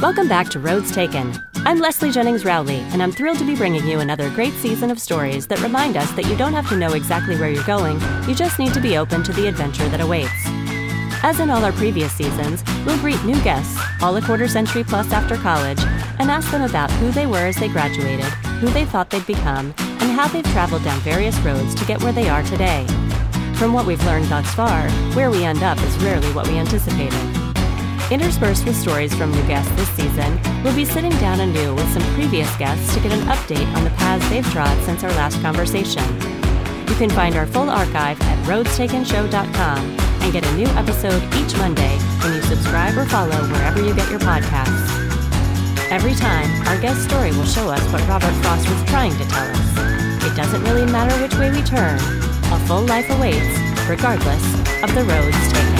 Welcome back to Roads Taken. I'm Leslie Jennings Rowley, and I'm thrilled to be bringing you another great season of stories that remind us that you don't have to know exactly where you're going, you just need to be open to the adventure that awaits. As in all our previous seasons, we'll greet new guests, all a quarter century plus after college, and ask them about who they were as they graduated, who they thought they'd become, and how they've traveled down various roads to get where they are today. From what we've learned thus far, where we end up is rarely what we anticipated. Interspersed with stories from new guests this season, we'll be sitting down anew with some previous guests to get an update on the paths they've trod since our last conversation. You can find our full archive at roadstakenshow.com and get a new episode each Monday when you subscribe or follow wherever you get your podcasts. Every time, our guest story will show us what Robert Frost was trying to tell us. It doesn't really matter which way we turn, a full life awaits, regardless of the roads taken.